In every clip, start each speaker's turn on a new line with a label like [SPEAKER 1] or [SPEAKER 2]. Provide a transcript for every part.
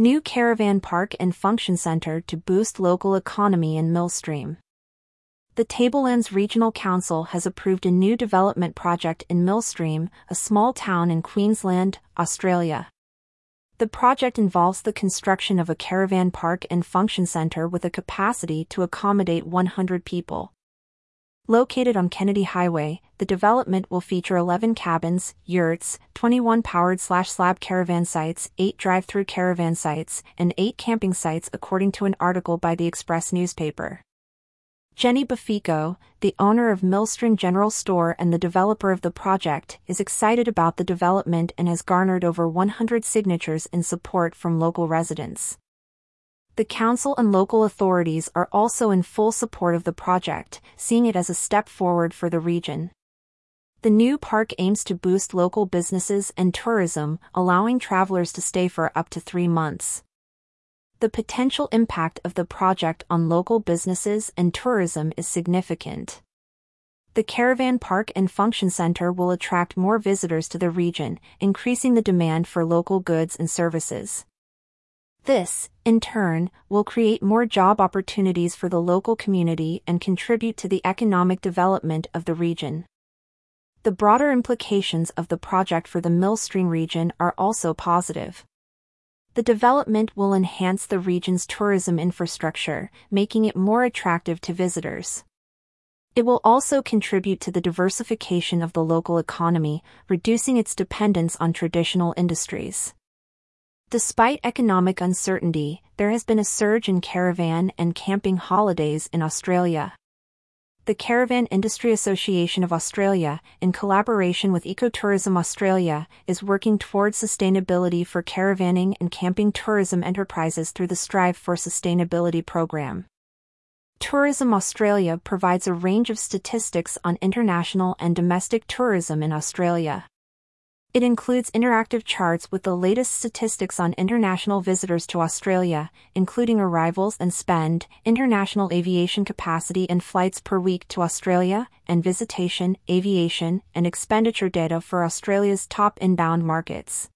[SPEAKER 1] New Caravan Park and Function Center to boost local economy in Millstream. The Tablelands Regional Council has approved a new development project in Millstream, a small town in Queensland, Australia. The project involves the construction of a caravan park and function center with a capacity to accommodate 100 people. Located on Kennedy Highway, the development will feature 11 cabins, yurts, 21 powered slash slab caravan sites, 8 drive-through caravan sites, and 8 camping sites according to an article by the Express newspaper. Jenny Bafico, the owner of Millstream General Store and the developer of the project, is excited about the development and has garnered over 100 signatures in support from local residents. The council and local authorities are also in full support of the project, seeing it as a step forward for the region. The new park aims to boost local businesses and tourism, allowing travelers to stay for up to three months. The potential impact of the project on local businesses and tourism is significant. The Caravan Park and Function Center will attract more visitors to the region, increasing the demand for local goods and services. This, in turn, will create more job opportunities for the local community and contribute to the economic development of the region. The broader implications of the project for the Millstream region are also positive. The development will enhance the region's tourism infrastructure, making it more attractive to visitors. It will also contribute to the diversification of the local economy, reducing its dependence on traditional industries. Despite economic uncertainty, there has been a surge in caravan and camping holidays in Australia. The Caravan Industry Association of Australia, in collaboration with Ecotourism Australia, is working towards sustainability for caravanning and camping tourism enterprises through the Strive for Sustainability program. Tourism Australia provides a range of statistics on international and domestic tourism in Australia. It includes interactive charts with the latest statistics on international visitors to Australia, including arrivals and spend, international aviation capacity and flights per week to Australia, and visitation, aviation, and expenditure data for Australia's top inbound markets.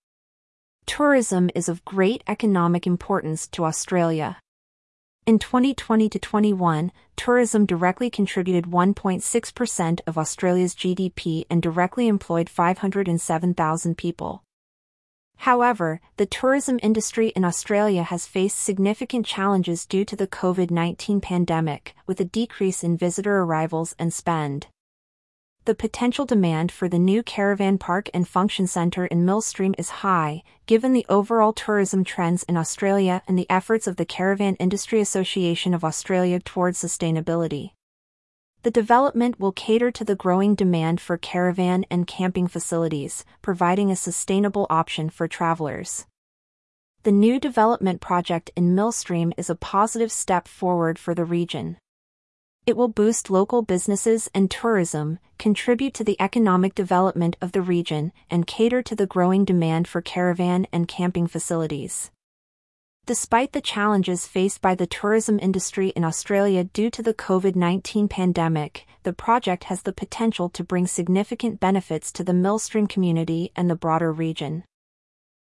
[SPEAKER 1] Tourism is of great economic importance to Australia. In 2020 to 21, tourism directly contributed 1.6% of Australia's GDP and directly employed 507,000 people. However, the tourism industry in Australia has faced significant challenges due to the COVID 19 pandemic, with a decrease in visitor arrivals and spend the potential demand for the new caravan park and function centre in Millstream is high, given the overall tourism trends in Australia and the efforts of the Caravan Industry Association of Australia towards sustainability. The development will cater to the growing demand for caravan and camping facilities, providing a sustainable option for travelers. The new development project in Millstream is a positive step forward for the region. It will boost local businesses and tourism, contribute to the economic development of the region, and cater to the growing demand for caravan and camping facilities. Despite the challenges faced by the tourism industry in Australia due to the COVID 19 pandemic, the project has the potential to bring significant benefits to the Millstream community and the broader region.